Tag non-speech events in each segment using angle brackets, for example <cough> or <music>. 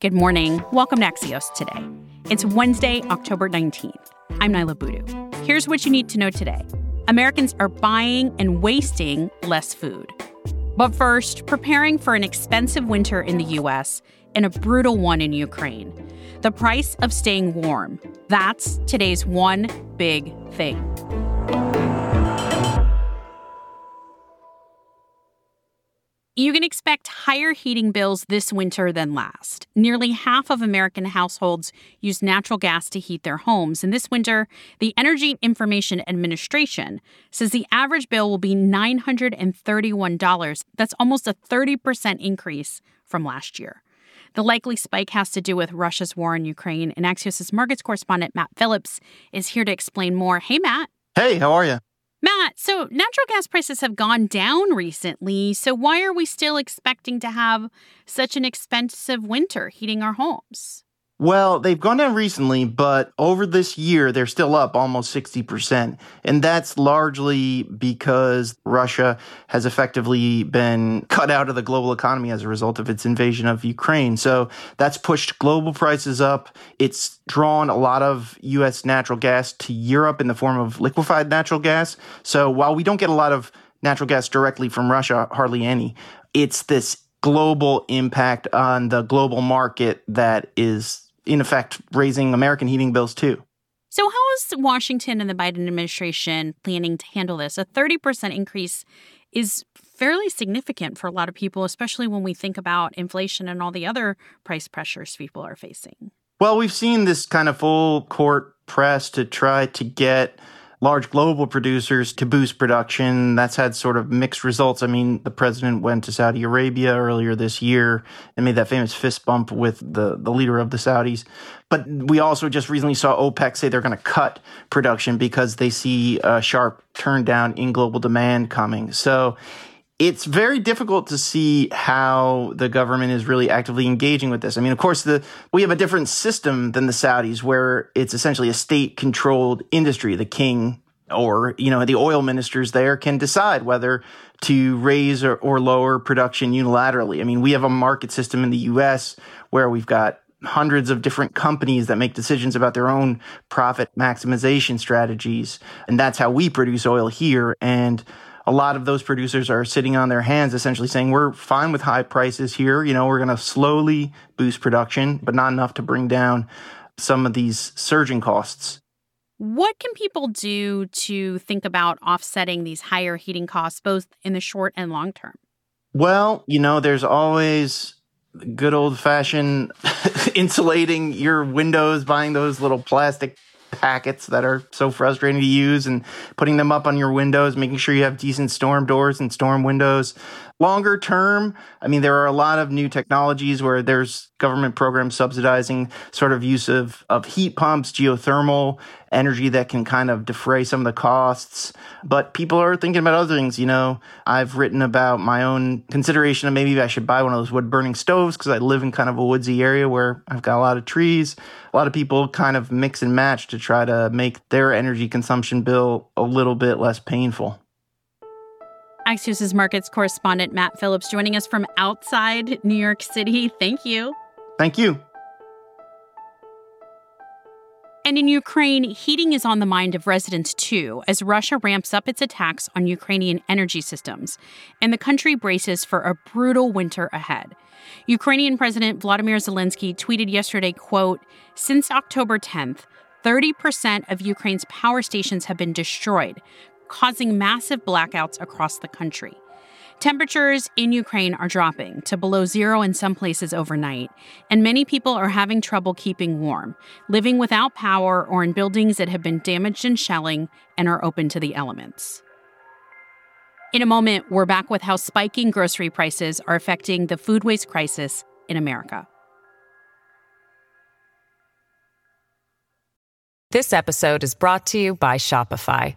Good morning. Welcome to Axios today. It's Wednesday, October 19th. I'm Niala Boodhoo. Here's what you need to know today Americans are buying and wasting less food. But first, preparing for an expensive winter in the U.S. and a brutal one in Ukraine. The price of staying warm. That's today's one big thing. You can expect higher heating bills this winter than last. Nearly half of American households use natural gas to heat their homes. And this winter, the Energy Information Administration says the average bill will be $931. That's almost a 30% increase from last year. The likely spike has to do with Russia's war in Ukraine. And Axios' markets correspondent Matt Phillips is here to explain more. Hey, Matt. Hey, how are you? Matt, so natural gas prices have gone down recently. So why are we still expecting to have such an expensive winter heating our homes? Well, they've gone down recently, but over this year, they're still up almost 60%. And that's largely because Russia has effectively been cut out of the global economy as a result of its invasion of Ukraine. So that's pushed global prices up. It's drawn a lot of U.S. natural gas to Europe in the form of liquefied natural gas. So while we don't get a lot of natural gas directly from Russia, hardly any, it's this global impact on the global market that is in effect, raising American heating bills too. So, how is Washington and the Biden administration planning to handle this? A 30% increase is fairly significant for a lot of people, especially when we think about inflation and all the other price pressures people are facing. Well, we've seen this kind of full court press to try to get large global producers to boost production. That's had sort of mixed results. I mean, the president went to Saudi Arabia earlier this year and made that famous fist bump with the, the leader of the Saudis. But we also just recently saw OPEC say they're going to cut production because they see a sharp turn down in global demand coming. So it's very difficult to see how the government is really actively engaging with this. I mean, of course, the we have a different system than the Saudis, where it's essentially a state-controlled industry. The king or you know the oil ministers there can decide whether to raise or, or lower production unilaterally. I mean, we have a market system in the U.S. where we've got hundreds of different companies that make decisions about their own profit maximization strategies, and that's how we produce oil here. And a lot of those producers are sitting on their hands, essentially saying, we're fine with high prices here. You know, we're going to slowly boost production, but not enough to bring down some of these surging costs. What can people do to think about offsetting these higher heating costs, both in the short and long term? Well, you know, there's always good old fashioned <laughs> insulating your windows, buying those little plastic packets that are so frustrating to use and putting them up on your windows, making sure you have decent storm doors and storm windows. Longer term, I mean, there are a lot of new technologies where there's government programs subsidizing sort of use of, of heat pumps, geothermal energy that can kind of defray some of the costs. But people are thinking about other things. You know, I've written about my own consideration of maybe I should buy one of those wood burning stoves because I live in kind of a woodsy area where I've got a lot of trees. A lot of people kind of mix and match to try to make their energy consumption bill a little bit less painful. Axios' markets correspondent Matt Phillips joining us from outside New York City. Thank you. Thank you. And in Ukraine, heating is on the mind of residents too, as Russia ramps up its attacks on Ukrainian energy systems, and the country braces for a brutal winter ahead. Ukrainian President Vladimir Zelensky tweeted yesterday, quote, "Since October 10th, 30% of Ukraine's power stations have been destroyed, causing massive blackouts across the country. Temperatures in Ukraine are dropping to below zero in some places overnight, and many people are having trouble keeping warm, living without power or in buildings that have been damaged in shelling and are open to the elements. In a moment, we're back with how spiking grocery prices are affecting the food waste crisis in America. This episode is brought to you by Shopify.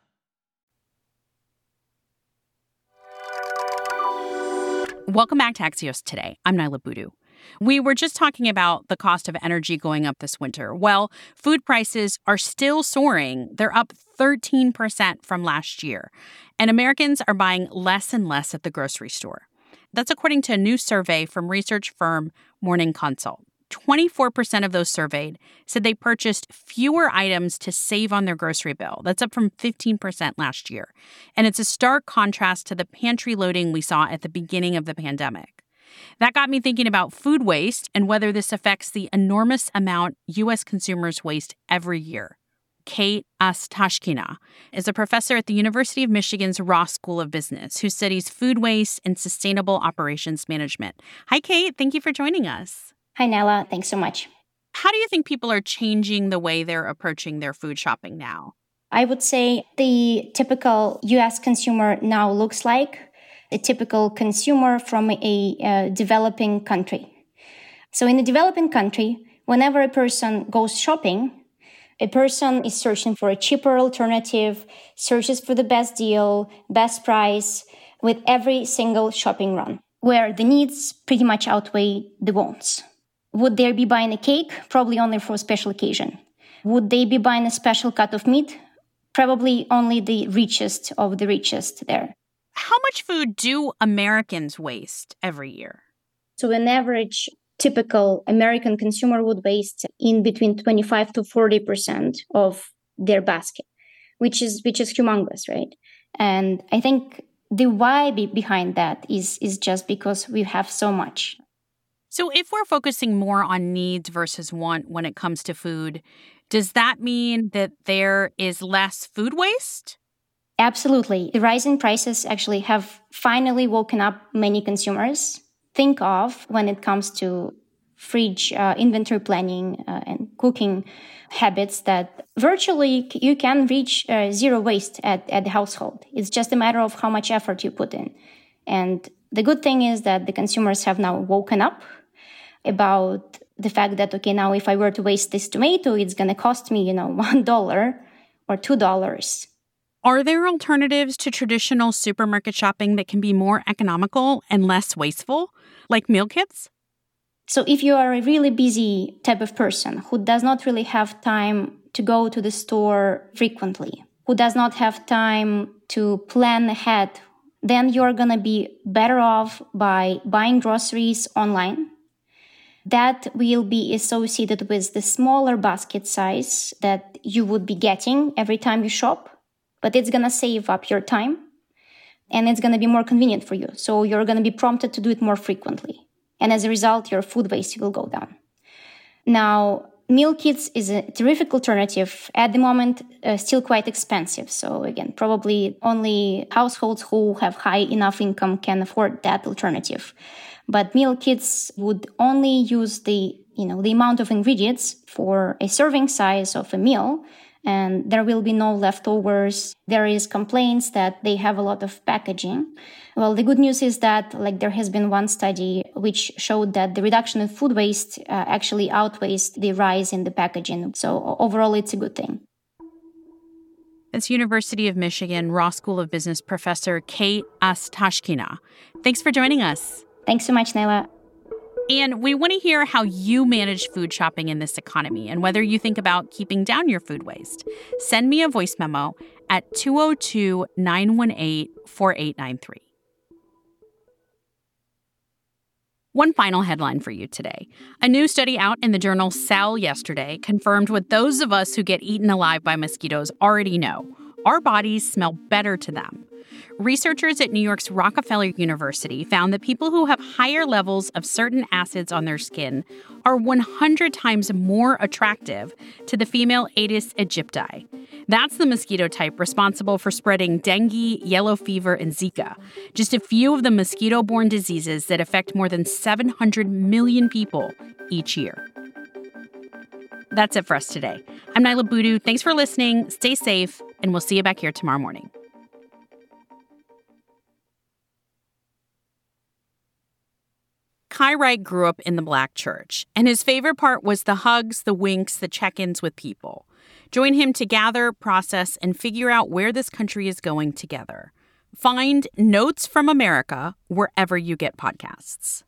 Welcome back to Axios today. I'm Niala Boodhoo. We were just talking about the cost of energy going up this winter. Well, food prices are still soaring. They're up 13% from last year, and Americans are buying less and less at the grocery store. That's according to a new survey from research firm Morning Consult. 24% of those surveyed said they purchased fewer items to save on their grocery bill. That's up from 15% last year. And it's a stark contrast to the pantry loading we saw at the beginning of the pandemic. That got me thinking about food waste and whether this affects the enormous amount U.S. consumers waste every year. Kate Astashkina is a professor at the University of Michigan's Ross School of Business who studies food waste and sustainable operations management. Hi, Kate. Thank you for joining us. Hi, Nella. Thanks so much. How do you think people are changing the way they're approaching their food shopping now? I would say the typical US consumer now looks like a typical consumer from a uh, developing country. So, in a developing country, whenever a person goes shopping, a person is searching for a cheaper alternative, searches for the best deal, best price with every single shopping run, where the needs pretty much outweigh the wants. Would they be buying a cake? Probably only for a special occasion. Would they be buying a special cut of meat? Probably only the richest of the richest there. How much food do Americans waste every year? So, an average typical American consumer would waste in between 25 to 40% of their basket, which is which is humongous, right? And I think the why be behind that is is just because we have so much. So, if we're focusing more on needs versus want when it comes to food, does that mean that there is less food waste? Absolutely. The rising prices actually have finally woken up many consumers. Think of when it comes to fridge uh, inventory planning uh, and cooking habits that virtually you can reach uh, zero waste at, at the household. It's just a matter of how much effort you put in. And the good thing is that the consumers have now woken up about the fact that okay now if i were to waste this tomato it's going to cost me you know <laughs> one dollar or two dollars. Are there alternatives to traditional supermarket shopping that can be more economical and less wasteful like meal kits? So if you are a really busy type of person who does not really have time to go to the store frequently who does not have time to plan ahead then you're going to be better off by buying groceries online that will be associated with the smaller basket size that you would be getting every time you shop, but it's going to save up your time and it's going to be more convenient for you. So you're going to be prompted to do it more frequently. And as a result, your food waste will go down. Now, meal kits is a terrific alternative. At the moment, uh, still quite expensive. So again, probably only households who have high enough income can afford that alternative. But meal kits would only use the, you know, the amount of ingredients for a serving size of a meal and there will be no leftovers. There is complaints that they have a lot of packaging. Well, the good news is that like there has been one study which showed that the reduction in food waste uh, actually outweighs the rise in the packaging. So overall, it's a good thing. It's University of Michigan Ross School of Business professor Kate Astashkina. Thanks for joining us. Thanks so much, Nayla. And we want to hear how you manage food shopping in this economy and whether you think about keeping down your food waste. Send me a voice memo at 202 918 4893. One final headline for you today. A new study out in the journal Cell yesterday confirmed what those of us who get eaten alive by mosquitoes already know our bodies smell better to them. Researchers at New York's Rockefeller University found that people who have higher levels of certain acids on their skin are 100 times more attractive to the female Aedes aegypti. That's the mosquito type responsible for spreading dengue, yellow fever, and Zika, just a few of the mosquito borne diseases that affect more than 700 million people each year. That's it for us today. I'm Niala Boodhoo. Thanks for listening. Stay safe, and we'll see you back here tomorrow morning. Kai Wright grew up in the black church, and his favorite part was the hugs, the winks, the check ins with people. Join him to gather, process, and figure out where this country is going together. Find Notes from America wherever you get podcasts.